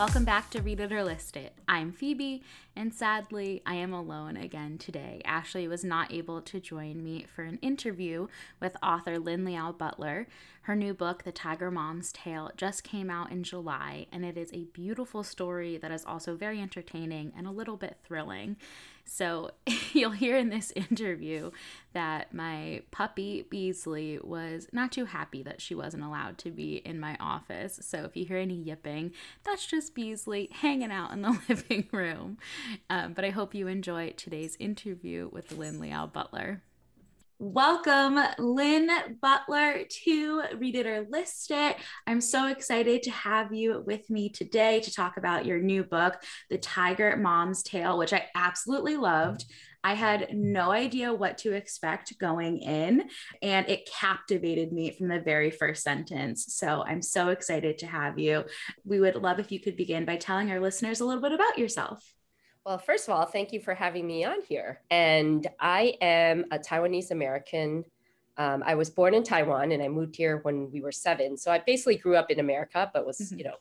Welcome back to Read It or List It. I'm Phoebe, and sadly, I am alone again today. Ashley was not able to join me for an interview with author Lynn Liao Butler. Her new book, The Tiger Mom's Tale, just came out in July, and it is a beautiful story that is also very entertaining and a little bit thrilling. So, you'll hear in this interview that my puppy Beasley was not too happy that she wasn't allowed to be in my office. So, if you hear any yipping, that's just Beasley hanging out in the living room. Um, but I hope you enjoy today's interview with Lynn Liao Butler. Welcome, Lynn Butler, to Read It or List It. I'm so excited to have you with me today to talk about your new book, The Tiger Mom's Tale, which I absolutely loved. I had no idea what to expect going in, and it captivated me from the very first sentence. So I'm so excited to have you. We would love if you could begin by telling our listeners a little bit about yourself. Well, first of all, thank you for having me on here. And I am a Taiwanese American. Um, I was born in Taiwan and I moved here when we were seven. So I basically grew up in America, but was, mm-hmm. you know,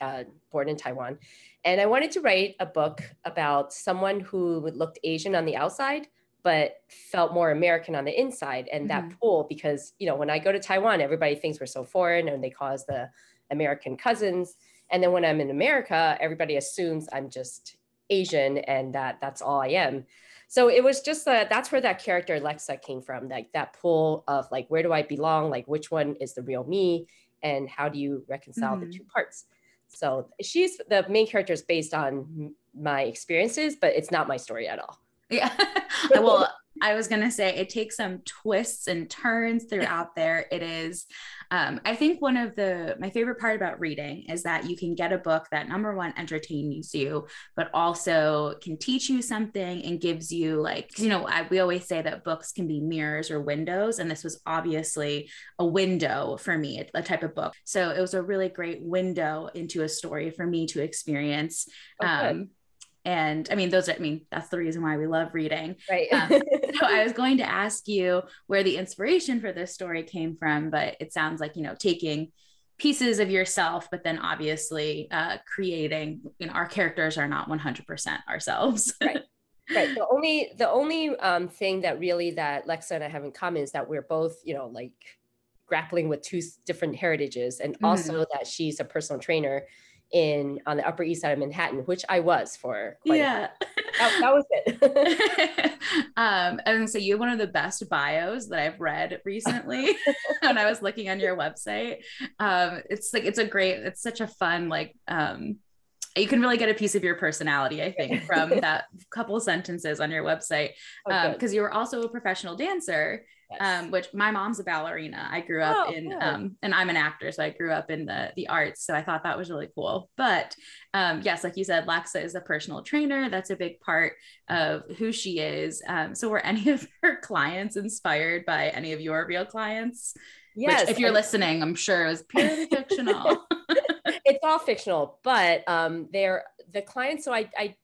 uh, born in Taiwan. And I wanted to write a book about someone who looked Asian on the outside, but felt more American on the inside. And mm-hmm. that pull, because, you know, when I go to Taiwan, everybody thinks we're so foreign and they call us the American cousins. And then when I'm in America, everybody assumes I'm just Asian and that that's all I am. So it was just that that's where that character Lexa came from, like that pull of like, where do I belong? Like, which one is the real me? And how do you reconcile mm-hmm. the two parts? So she's the main character is based on my experiences, but it's not my story at all. Yeah. well, I was going to say it takes some twists and turns throughout there. It is, um, I think one of the, my favorite part about reading is that you can get a book that number one entertains you, but also can teach you something and gives you like, you know, I, we always say that books can be mirrors or windows. And this was obviously a window for me, a, type of book. So it was a really great window into a story for me to experience. Okay. Oh, um, and I mean, those are, I mean, that's the reason why we love reading. Right. Um, so I was going to ask you where the inspiration for this story came from, but it sounds like, you know, taking pieces of yourself, but then obviously uh, creating, you know, our characters are not 100% ourselves. right. Right. The only, the only um, thing that really that Lexa and I have in common is that we're both, you know, like grappling with two different heritages and mm-hmm. also that she's a personal trainer in on the Upper East Side of Manhattan, which I was for quite yeah. that, that, was it. um, and so you have one of the best bios that I've read recently when I was looking on your website. Um, it's like it's a great, it's such a fun like um you can really get a piece of your personality, I think, from that couple sentences on your website. Because oh, um, you were also a professional dancer um, which my mom's a ballerina. I grew up oh, in, um, and I'm an actor, so I grew up in the the arts. So I thought that was really cool. But um, yes, like you said, Lexa is a personal trainer. That's a big part of who she is. Um, so were any of her clients inspired by any of your real clients? Yes. Which, if you're listening, I'm sure it was purely fictional. it's all fictional, but um, they're the clients. So I, I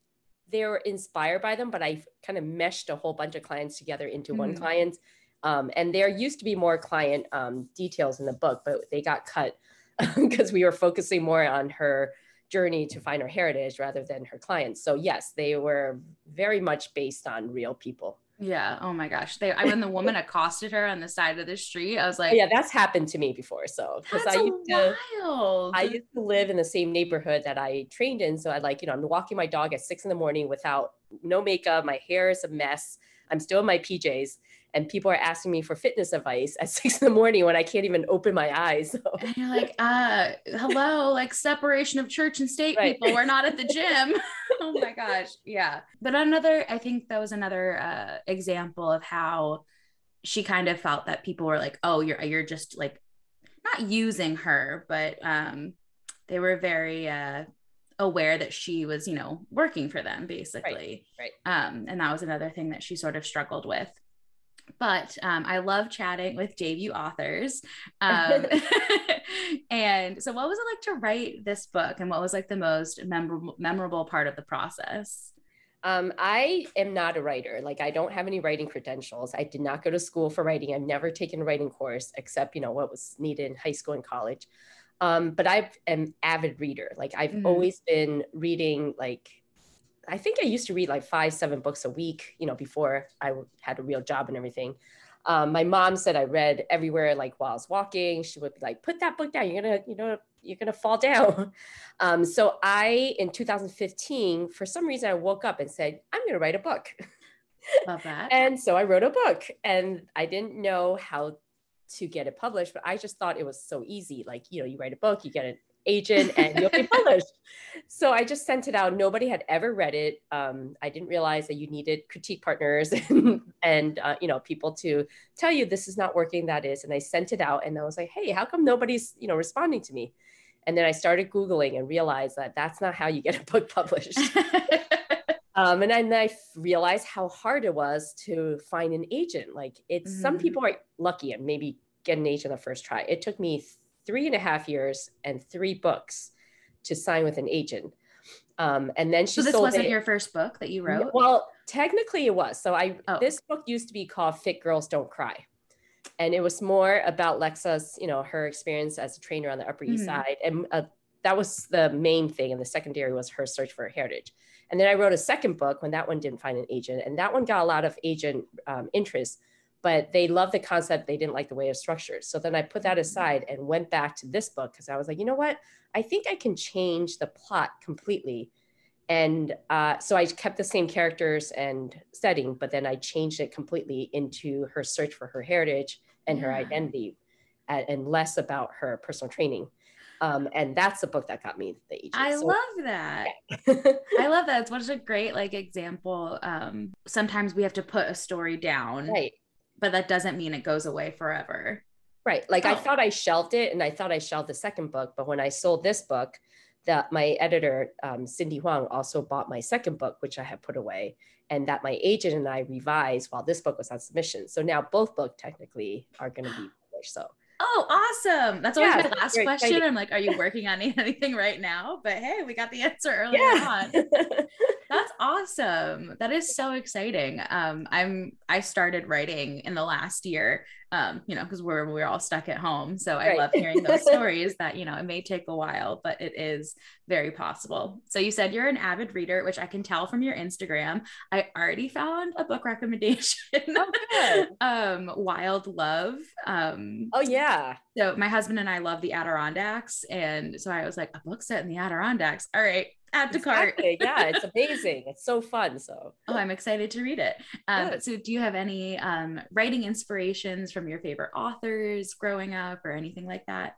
they're inspired by them, but I kind of meshed a whole bunch of clients together into mm. one client um, and there used to be more client um, details in the book, but they got cut because we were focusing more on her journey to find her heritage rather than her clients. So yes, they were very much based on real people. Yeah. Oh my gosh. They I when the woman accosted her on the side of the street, I was like, Yeah, that's happened to me before. So because I used wild. to I used to live in the same neighborhood that I trained in. So I like, you know, I'm walking my dog at six in the morning without no makeup, my hair is a mess. I'm still in my PJs and people are asking me for fitness advice at six in the morning when I can't even open my eyes. So. And you're like, uh, hello, like separation of church and state right. people. We're not at the gym. oh my gosh. Yeah. But another, I think that was another uh, example of how she kind of felt that people were like, oh, you're, you're just like not using her, but um, they were very, uh, aware that she was you know working for them basically right, right. um and that was another thing that she sort of struggled with but um, I love chatting with debut authors. Um, and so, what was it like to write this book, and what was like the most memorable memorable part of the process? Um, I am not a writer. Like, I don't have any writing credentials. I did not go to school for writing. I've never taken a writing course except, you know, what was needed in high school and college. Um, but I am an avid reader. Like I've mm-hmm. always been reading like I think I used to read like five, seven books a week, you know, before I had a real job and everything. Um, my mom said I read everywhere, like while I was walking. She would be like, "Put that book down. You're gonna, you know, you're gonna fall down." Um, so I, in 2015, for some reason, I woke up and said, "I'm gonna write a book." Love that. and so I wrote a book, and I didn't know how to get it published, but I just thought it was so easy. Like, you know, you write a book, you get an agent and you'll be published. so I just sent it out. Nobody had ever read it. Um, I didn't realize that you needed critique partners and, and uh, you know people to tell you this is not working. That is, and I sent it out, and I was like, hey, how come nobody's you know responding to me? And then I started googling and realized that that's not how you get a book published. Um, and then I realized how hard it was to find an agent. Like it's mm-hmm. some people are lucky and maybe get an agent the first try. It took me three and a half years and three books to sign with an agent. Um, and then she so this wasn't it. your first book that you wrote. Well, technically it was. So I oh. this book used to be called "Fit Girls Don't Cry," and it was more about Lexa's, you know, her experience as a trainer on the Upper mm-hmm. East Side, and uh, that was the main thing. And the secondary was her search for her heritage. And then I wrote a second book when that one didn't find an agent, and that one got a lot of agent um, interest but they loved the concept. They didn't like the way it was structured. So then I put that aside and went back to this book because I was like, you know what? I think I can change the plot completely. And uh, so I kept the same characters and setting, but then I changed it completely into her search for her heritage and yeah. her identity and less about her personal training. Um, and that's the book that got me the agent. I so, love that. Yeah. I love that. It's such a great like example. Um, sometimes we have to put a story down, right? but that doesn't mean it goes away forever. Right. Like oh. I thought I shelved it and I thought I shelved the second book, but when I sold this book, that my editor um, Cindy Hwang also bought my second book, which I had put away, and that my agent and I revised while this book was on submission. So now both books technically are going to be published. So Oh, awesome. That's always yeah, my last question. Exciting. I'm like, are you working on anything right now? But hey, we got the answer early yeah. on. That's awesome. That is so exciting. Um, I'm I started writing in the last year um, you know, because we're we're all stuck at home. So I love hearing those stories that, you know, it may take a while, but it is very possible. So you said you're an avid reader, which I can tell from your Instagram. I already found a book recommendation. Oh, um, Wild Love. Um, oh yeah. So my husband and I love the Adirondacks. And so I was like, a book set in the Adirondacks. All right, add to exactly. cart. yeah, it's amazing. It's so fun. So oh, I'm excited to read it. Um, so do you have any um, writing inspirations from your favorite authors growing up or anything like that?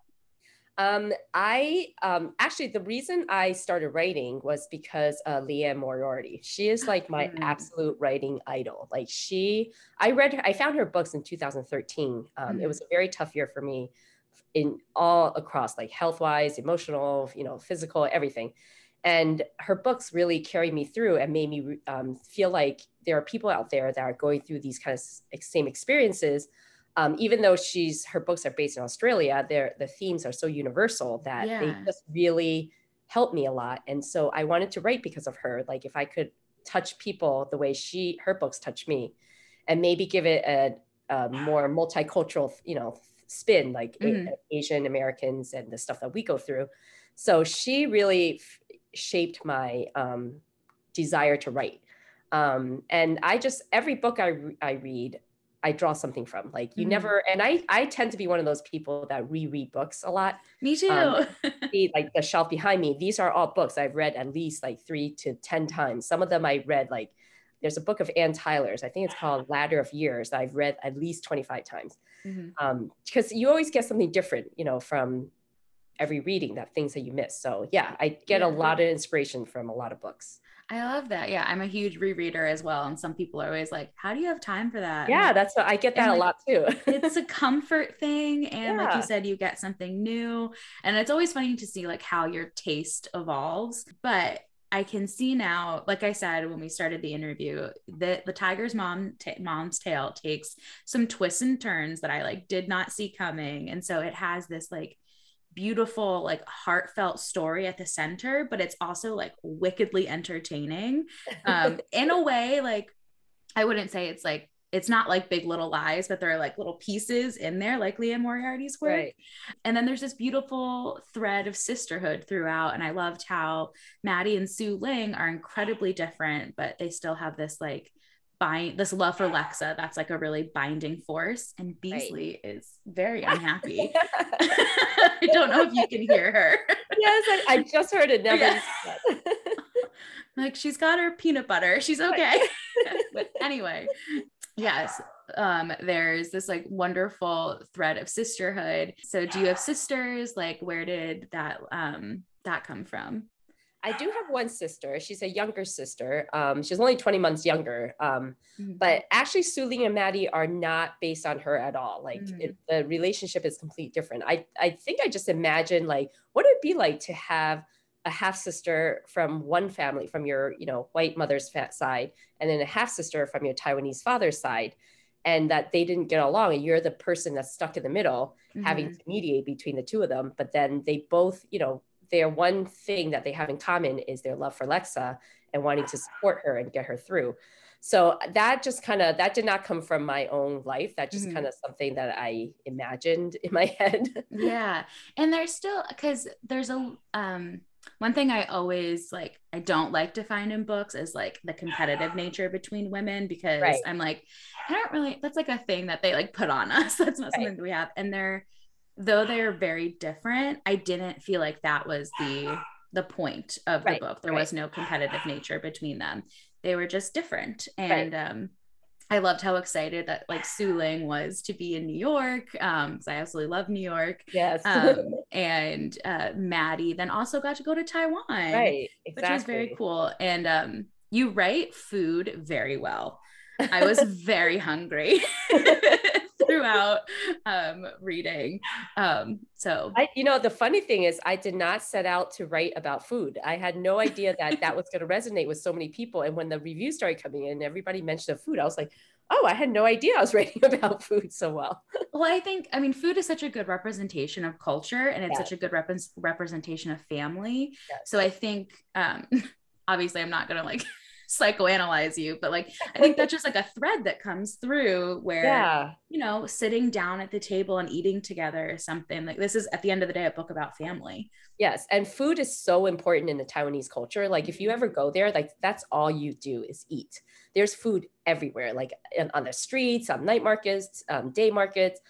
Um, I um, actually the reason I started writing was because uh, Liane Moriarty. She is like my mm. absolute writing idol. Like she, I read, I found her books in 2013. Um, mm. It was a very tough year for me in all across, like health wise, emotional, you know, physical, everything and her books really carried me through and made me um, feel like there are people out there that are going through these kind of same experiences um, even though she's her books are based in australia the themes are so universal that yeah. they just really helped me a lot and so i wanted to write because of her like if i could touch people the way she her books touch me and maybe give it a, a more multicultural you know spin like mm-hmm. asian americans and the stuff that we go through so she really shaped my um, desire to write. Um, and I just every book I I read, I draw something from. Like you mm-hmm. never, and I I tend to be one of those people that reread books a lot. Me too. Um, like the shelf behind me, these are all books I've read at least like three to ten times. Some of them I read like there's a book of Anne Tyler's, I think it's called Ladder of Years, that I've read at least 25 times. Mm-hmm. Um, because you always get something different, you know, from every reading that things that you miss so yeah i get yeah. a lot of inspiration from a lot of books I love that. Yeah, I'm a huge rereader as well. And some people are always like, How do you have time for that? Yeah, like, that's what I get that like, a lot too. it's a comfort thing. And yeah. like you said, you get something new. And it's always funny to see like how your taste evolves. But I can see now, like I said when we started the interview, that the tiger's mom t- mom's tale takes some twists and turns that I like did not see coming, and so it has this like beautiful like heartfelt story at the center but it's also like wickedly entertaining um in a way like i wouldn't say it's like it's not like big little lies, but there are like little pieces in there, like Liane Moriarty's work. Right. And then there's this beautiful thread of sisterhood throughout. And I loved how Maddie and Su Ling are incredibly different, but they still have this like bind this love for Lexa that's like a really binding force. And Beasley right. is very unhappy. I don't know if you can hear her. yes, I, I just heard it. Never. Like she's got her peanut butter. She's okay. but anyway, yes um there's this like wonderful thread of sisterhood so do you have sisters like where did that um that come from I do have one sister. She's a younger sister. Um, she's only 20 months younger. Um, mm-hmm. But actually, Su Ling and Maddie are not based on her at all. Like mm-hmm. it, the relationship is completely different. I, I think I just imagine like what it would be like to have a half sister from one family, from your you know white mother's side, and then a half sister from your Taiwanese father's side, and that they didn't get along, and you're the person that's stuck in the middle, mm-hmm. having to mediate between the two of them. But then they both, you know, their one thing that they have in common is their love for Lexa and wanting to support her and get her through. So that just kind of that did not come from my own life. That just mm-hmm. kind of something that I imagined in my head. yeah. And there's still because there's a um one thing I always like, I don't like to find in books is like the competitive nature between women because right. I'm like, I don't really, that's like a thing that they like put on us. That's not right. something that we have. And they're, though they're very different, I didn't feel like that was the, the point of right. the book. There was no competitive nature between them. They were just different. And, um, I loved how excited that like Su Ling was to be in New York. Um, because I absolutely love New York. Yes. um, and uh, Maddie then also got to go to Taiwan. Right. Exactly. Which was very cool. And um, you write food very well. I was very hungry throughout um, reading. Um, so, I, you know, the funny thing is, I did not set out to write about food. I had no idea that that was going to resonate with so many people. And when the reviews started coming in, everybody mentioned the food. I was like, oh, I had no idea I was writing about food so well. well, I think, I mean, food is such a good representation of culture and it's yes. such a good rep- representation of family. Yes. So I think, um, obviously, I'm not going to like psychoanalyze you but like i think that's just like a thread that comes through where yeah. you know sitting down at the table and eating together is something like this is at the end of the day a book about family. Yes and food is so important in the taiwanese culture like if you ever go there like that's all you do is eat. There's food everywhere like on the streets on night markets um, day markets.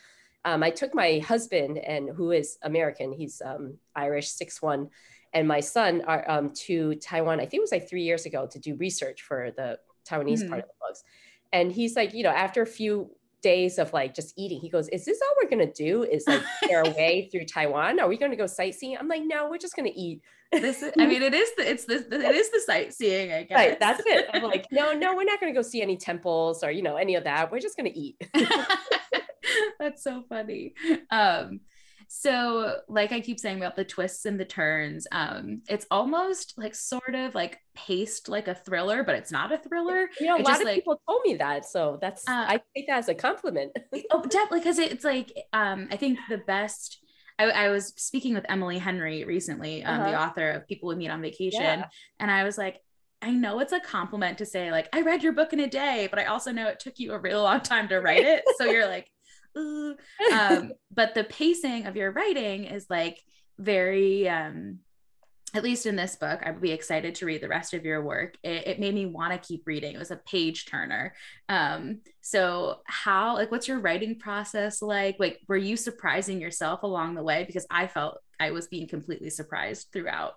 Um, I took my husband and who is American, he's um, Irish, six one, and my son are, um, to Taiwan. I think it was like three years ago to do research for the Taiwanese mm-hmm. part of the books. And he's like, you know, after a few days of like just eating, he goes, "Is this all we're gonna do? Is like our way through Taiwan? Are we going to go sightseeing?" I'm like, "No, we're just gonna eat." This, is, I mean, it is the it's this it is the sightseeing, I guess. Right, that's it. I'm like, no, no, we're not gonna go see any temples or you know any of that. We're just gonna eat. that's so funny. Um, so like i keep saying about the twists and the turns um it's almost like sort of like paced like a thriller but it's not a thriller you know a lot of like, people told me that so that's uh, i take that as a compliment oh definitely because it's like um i think the best I, I, was speaking with Emily Henry recently, um, uh-huh. the author of People We Meet on Vacation, yeah. and I was like, I know it's a compliment to say like I read your book in a day, but I also know it took you a real long time to write it. So you're like, um, but the pacing of your writing is like very um, at least in this book, I would be excited to read the rest of your work. It, it made me want to keep reading. It was a page turner. Um, so how, like, what's your writing process like? Like, were you surprising yourself along the way? Because I felt I was being completely surprised throughout.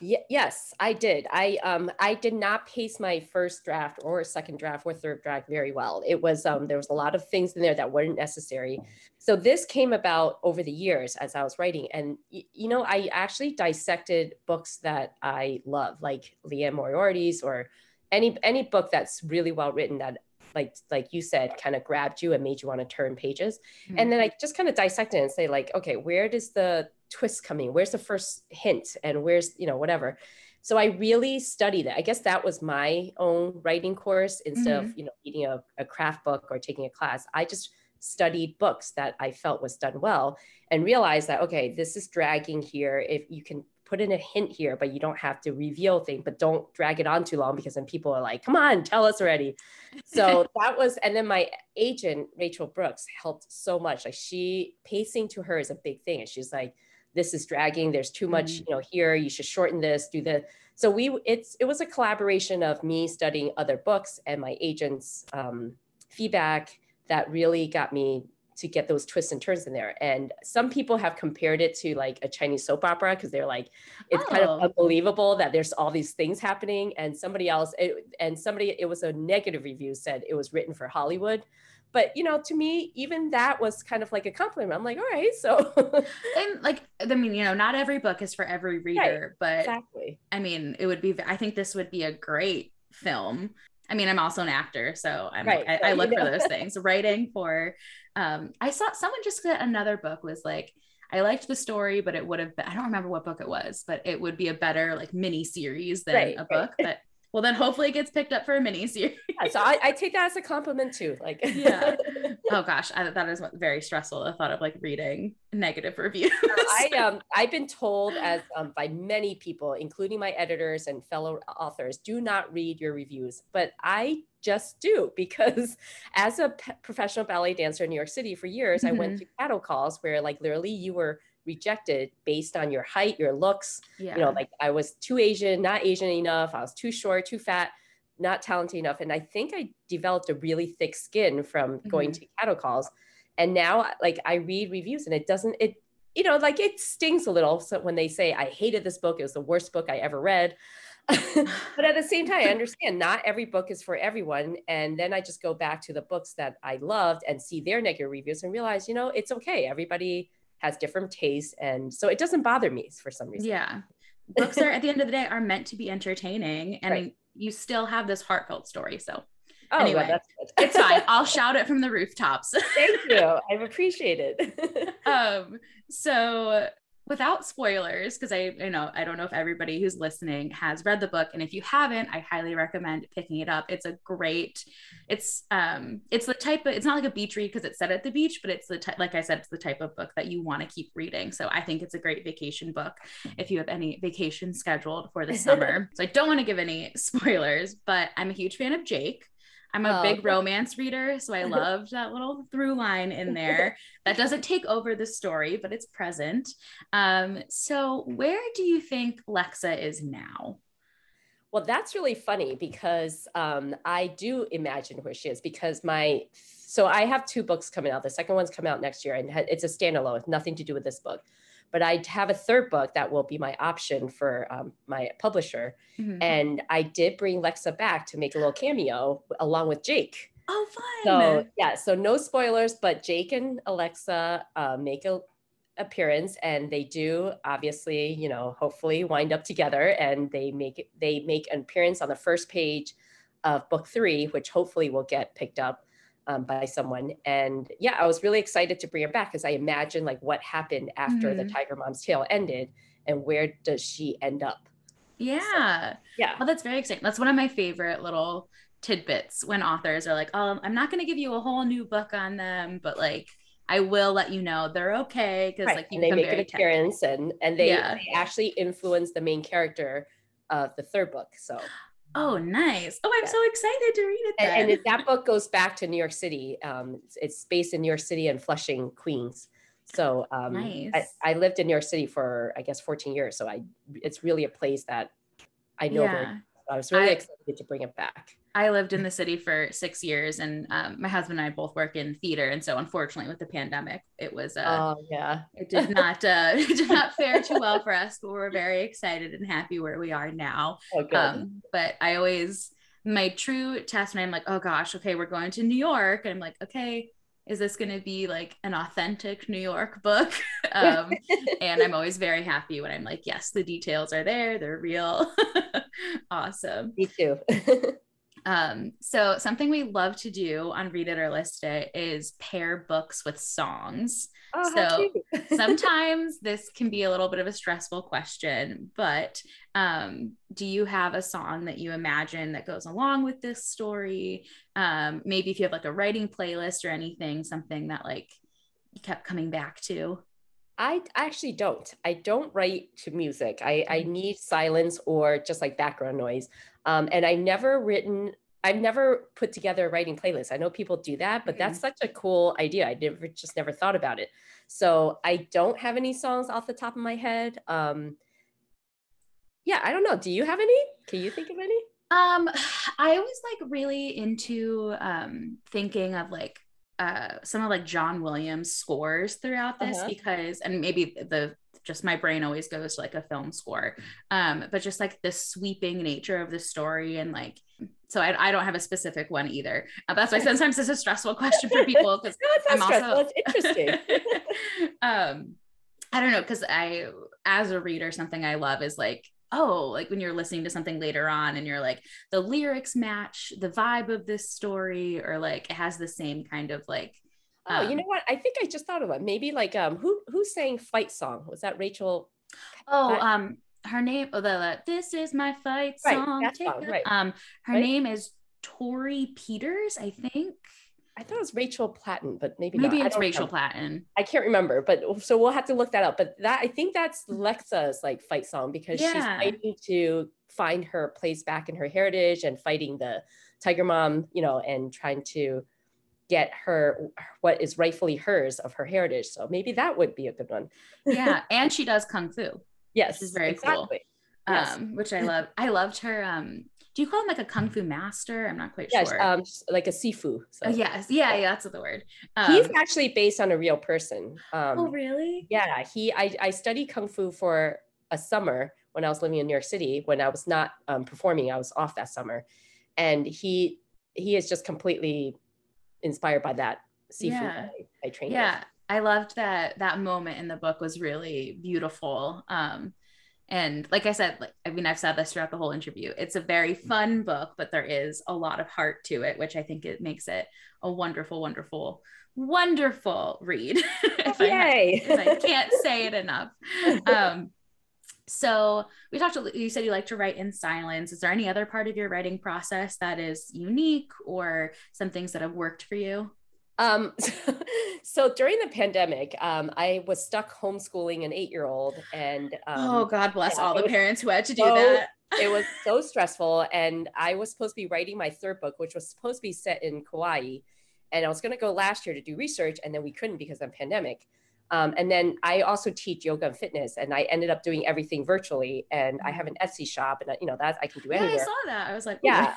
Y- yes, I did. I um I did not pace my first draft or second draft or third draft very well. It was um there was a lot of things in there that weren't necessary. So this came about over the years as I was writing, and y- you know I actually dissected books that I love, like Liane Moriarty's or any any book that's really well written that like like you said kind of grabbed you and made you want to turn pages mm-hmm. and then i just kind of dissect it and say like okay where does the twist coming? Where's the first hint? And where's, you know, whatever. So I really studied it. I guess that was my own writing course instead mm-hmm. of, you know, reading a, a craft book or taking a class. I just studied books that I felt was done well and realized that, okay, this is dragging here. If you can put in a hint here, but you don't have to reveal things, but don't drag it on too long because then people are like, come on, tell us already. So that was, and then my agent, Rachel Brooks, helped so much. Like she pacing to her is a big thing. And she's like, this is dragging. There's too much, mm-hmm. you know, here. You should shorten this, do the. So we, it's, it was a collaboration of me studying other books and my agent's um, feedback that really got me to get those twists and turns in there. And some people have compared it to like a Chinese soap opera because they're like, it's oh. kind of oh. unbelievable that there's all these things happening. And somebody else, it, and somebody, it was a negative review said it was written for Hollywood. But you know, to me, even that was kind of like a compliment. I'm like, all right, so and like I mean, you know, not every book is for every reader, right. but exactly. I mean, it would be. I think this would be a great film I mean, I'm also an actor, so I'm right. I, I look for those things. Writing for, um, I saw someone just got another book was like, I liked the story, but it would have been, I don't remember what book it was, but it would be a better like mini series than right, a book. Right. But well, then hopefully it gets picked up for a mini series. Yeah, so I, I, take that as a compliment too. Like, yeah. Oh gosh, I, that is very stressful. The thought of like reading negative reviews. I um, I've been told as um, by many people, including my editors and fellow authors, do not read your reviews. But I just do because as a p- professional ballet dancer in New York City for years, mm-hmm. I went mm-hmm. to cattle calls where like literally you were rejected based on your height, your looks. Yeah. You know, like I was too Asian, not Asian enough. I was too short, too fat, not talented enough. And I think I developed a really thick skin from mm-hmm. going to cattle calls. And now, like, I read reviews and it doesn't, it, you know, like it stings a little. So when they say, I hated this book, it was the worst book I ever read. but at the same time, I understand not every book is for everyone. And then I just go back to the books that I loved and see their negative reviews and realize, you know, it's okay. Everybody has different tastes and so it doesn't bother me for some reason. Yeah. Books are at the end of the day are meant to be entertaining and right. you still have this heartfelt story so oh, anyway well, it's fine. I'll shout it from the rooftops. Thank you. I appreciate it. Um so without spoilers because i you know i don't know if everybody who's listening has read the book and if you haven't i highly recommend picking it up. It's a great it's um it's the type of it's not like a beach read because it's set at the beach but it's the type like i said it's the type of book that you want to keep reading. So i think it's a great vacation book if you have any vacation scheduled for the summer. So i don't want to give any spoilers but i'm a huge fan of jake I'm a oh, big romance reader, so I loved that little through line in there. that doesn't take over the story, but it's present. Um, so, where do you think Lexa is now? Well, that's really funny because um, I do imagine where she is because my so I have two books coming out. The second one's coming out next year, and it's a standalone, nothing to do with this book but I have a third book that will be my option for um, my publisher. Mm-hmm. And I did bring Lexa back to make a little cameo along with Jake. Oh, fun. So, yeah, so no spoilers, but Jake and Alexa uh, make a appearance and they do obviously you know hopefully wind up together and they make they make an appearance on the first page of book three which hopefully will get picked up um, by someone. And yeah, I was really excited to bring her back because I imagine like what happened after mm-hmm. the Tiger Mom's tale ended and where does she end up? Yeah. So, yeah. Well, that's very exciting. That's one of my favorite little tidbits when authors are like, oh, I'm not going to give you a whole new book on them, but like, I will let you know they're okay because right. like you they make an appearance and and they, yeah. they actually influence the main character of the third book. So Oh, nice. Oh, I'm yeah. so excited to read it. And, and, that book goes back to New York City. Um, it's, it's, based in New York City and Flushing, Queens. So um, nice. I, I, lived in New York City for, I guess, 14 years. So I, it's really a place that I know. Yeah. Very, I was really I, excited to bring it back. I lived in the city for six years, and um, my husband and I both work in theater, and so unfortunately, with the pandemic, it was uh, oh yeah, it did not uh, it did not fare too well for us. But we're very excited and happy where we are now. Oh, um, but I always my true test when I'm like, oh gosh, okay, we're going to New York, and I'm like, okay, is this going to be like an authentic New York book? um, and I'm always very happy when I'm like, yes, the details are there, they're real. awesome. Me too. Um, so something we love to do on Read It or List It is pair books with songs. Oh, so sometimes this can be a little bit of a stressful question, but um, do you have a song that you imagine that goes along with this story? Um, maybe if you have like a writing playlist or anything, something that like you kept coming back to. I actually don't. I don't write to music. I, I mm-hmm. need silence or just like background noise. Um, and I never written, I've never put together a writing playlist. I know people do that, but mm-hmm. that's such a cool idea. I never just never thought about it. So I don't have any songs off the top of my head. Um, yeah, I don't know. Do you have any? Can you think of any? Um, I was like really into um thinking of like uh some of like John Williams scores throughout this uh-huh. because and maybe the just my brain always goes to like a film score. Um but just like the sweeping nature of the story and like so I, I don't have a specific one either. Uh, that's why sometimes it's a stressful question for people because no, I'm also it's interesting. Um I don't know because I as a reader something I love is like oh, like when you're listening to something later on and you're like, the lyrics match the vibe of this story, or like it has the same kind of like. Oh, um, you know what? I think I just thought of it. Maybe like um, who who sang "Fight Song"? Was that Rachel? Oh, um, her name. Oh, the, the "This Is My Fight Song." Right, song right. Um, her right? name is Torrey Peters, I think. I thought it was Rachel Platten, but maybe maybe not. it's Rachel. Platten. I can't remember, but so we'll have to look that up. But that I think that's Lexa's like fight song because yeah. she's fighting to find her place back in her heritage and fighting the tiger mom, you know, and trying to get her what is rightfully hers of her heritage. So maybe that would be a good one. yeah, and she does kung fu. Yes, which is very exactly. cool. Yes. Um, which I love. I loved her um do you call him like a kung fu master? I'm not quite yeah, sure. Um, like a sifu. So. Oh, yes, yeah, yeah, that's the word. Um, He's actually based on a real person. Um, oh, really? Yeah, he. I I studied kung fu for a summer when I was living in New York City. When I was not um, performing, I was off that summer, and he he is just completely inspired by that sifu yeah. I, I trained. Yeah, with. I loved that that moment in the book was really beautiful. Um, and like I said, like I mean, I've said this throughout the whole interview. It's a very fun book, but there is a lot of heart to it, which I think it makes it a wonderful, wonderful, wonderful read. if, Yay. I, if I can't say it enough. Um, so we talked. You said you like to write in silence. Is there any other part of your writing process that is unique, or some things that have worked for you? Um, so during the pandemic, um, I was stuck homeschooling an eight-year-old, and um, oh God bless all the parents who had to do so, that. it was so stressful, and I was supposed to be writing my third book, which was supposed to be set in Kauai, and I was going to go last year to do research, and then we couldn't because of the pandemic. Um, and then I also teach yoga and fitness, and I ended up doing everything virtually. And I have an Etsy shop, and you know that I can do anywhere. Yeah, I saw that. I was like, yeah.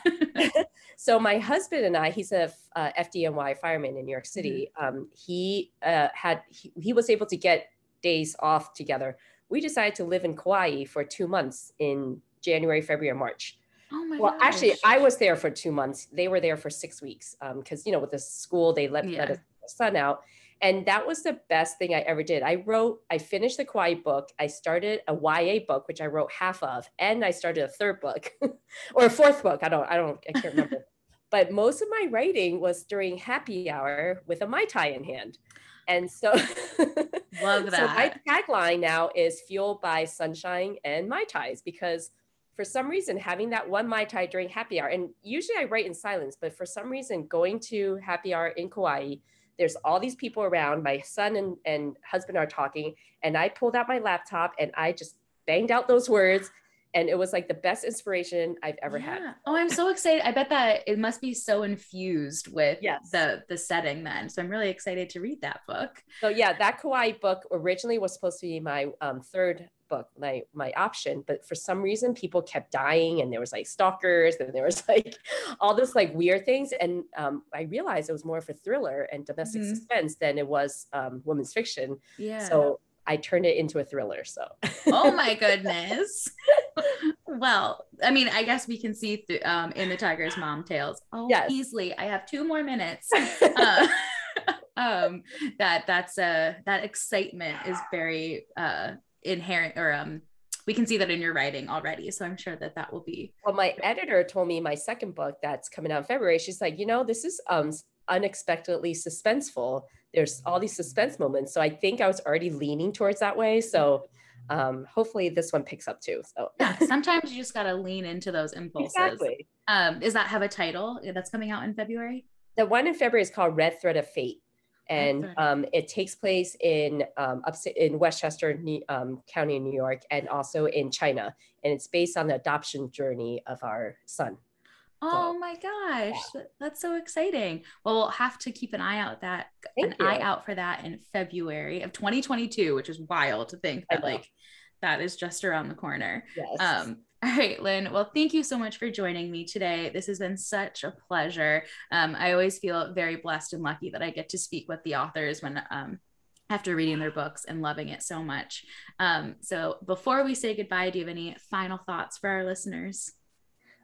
so my husband and I, he's a uh, FDNY fireman in New York City. Mm-hmm. Um, he uh, had he, he was able to get days off together. We decided to live in Kauai for two months in January, February, March. Oh my well, gosh. actually, I was there for two months. They were there for six weeks because um, you know with the school they let, yeah. let us son out and that was the best thing I ever did. I wrote, I finished the Kauai book. I started a YA book, which I wrote half of, and I started a third book or a fourth book. I don't, I don't, I can't remember. but most of my writing was during happy hour with a Mai Tai in hand. And so, love that. so my tagline now is fueled by sunshine and Mai Tais because for some reason having that one Mai Tai during happy hour, and usually I write in silence, but for some reason going to happy hour in Kauai, there's all these people around. My son and, and husband are talking, and I pulled out my laptop and I just banged out those words. And it was like the best inspiration I've ever yeah. had. Oh, I'm so excited. I bet that it must be so infused with yes. the the setting then. So I'm really excited to read that book. So yeah, that Kauai book originally was supposed to be my um, third book my my option but for some reason people kept dying and there was like stalkers and there was like all this like weird things. And um, i realized it was more of a thriller and domestic mm-hmm. suspense than it was um, women's fiction. Yeah. So i turned it into a thriller so. Oh my goodness. Well i mean i guess we can see through um, in the tiger's mom tales. Oh yes. easily. I have two more minutes. Uh, um that that's uh that excitement is very uh inherent or um we can see that in your writing already. So I'm sure that that will be. Well, my editor told me my second book that's coming out in February. She's like, you know, this is um unexpectedly suspenseful. There's all these suspense moments. So I think I was already leaning towards that way. So um, hopefully this one picks up too. So yeah, sometimes you just gotta lean into those impulses. Exactly. Um, does that have a title that's coming out in February? The one in February is called Red Thread of Fate. And um, it takes place in um, upstate in Westchester um, County, New York, and also in China. And it's based on the adoption journey of our son. Oh so, my gosh, yeah. that's so exciting! Well, we'll have to keep an eye out that Thank an you. eye out for that in February of 2022, which is wild to think that like that is just around the corner. Yes. Um, all right, Lynn. Well, thank you so much for joining me today. This has been such a pleasure. Um, I always feel very blessed and lucky that I get to speak with the authors when um, after reading their books and loving it so much. Um, so, before we say goodbye, do you have any final thoughts for our listeners?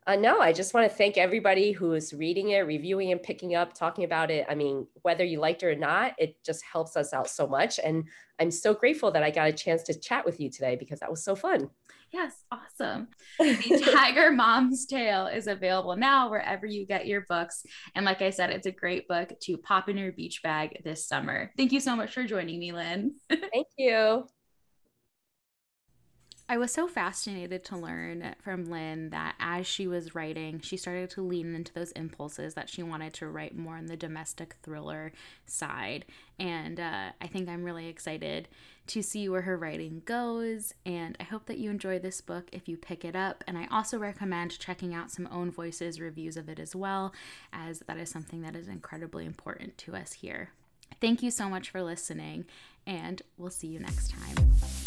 Uh, no, I just want to thank everybody who is reading it, reviewing and picking up, talking about it. I mean, whether you liked it or not, it just helps us out so much. And I'm so grateful that I got a chance to chat with you today because that was so fun. Yes, awesome. The Tiger Mom's Tale is available now wherever you get your books. And like I said, it's a great book to pop in your beach bag this summer. Thank you so much for joining me, Lynn. Thank you. I was so fascinated to learn from Lynn that as she was writing, she started to lean into those impulses that she wanted to write more on the domestic thriller side. And uh, I think I'm really excited to see where her writing goes. And I hope that you enjoy this book if you pick it up. And I also recommend checking out some own voices reviews of it as well, as that is something that is incredibly important to us here. Thank you so much for listening, and we'll see you next time.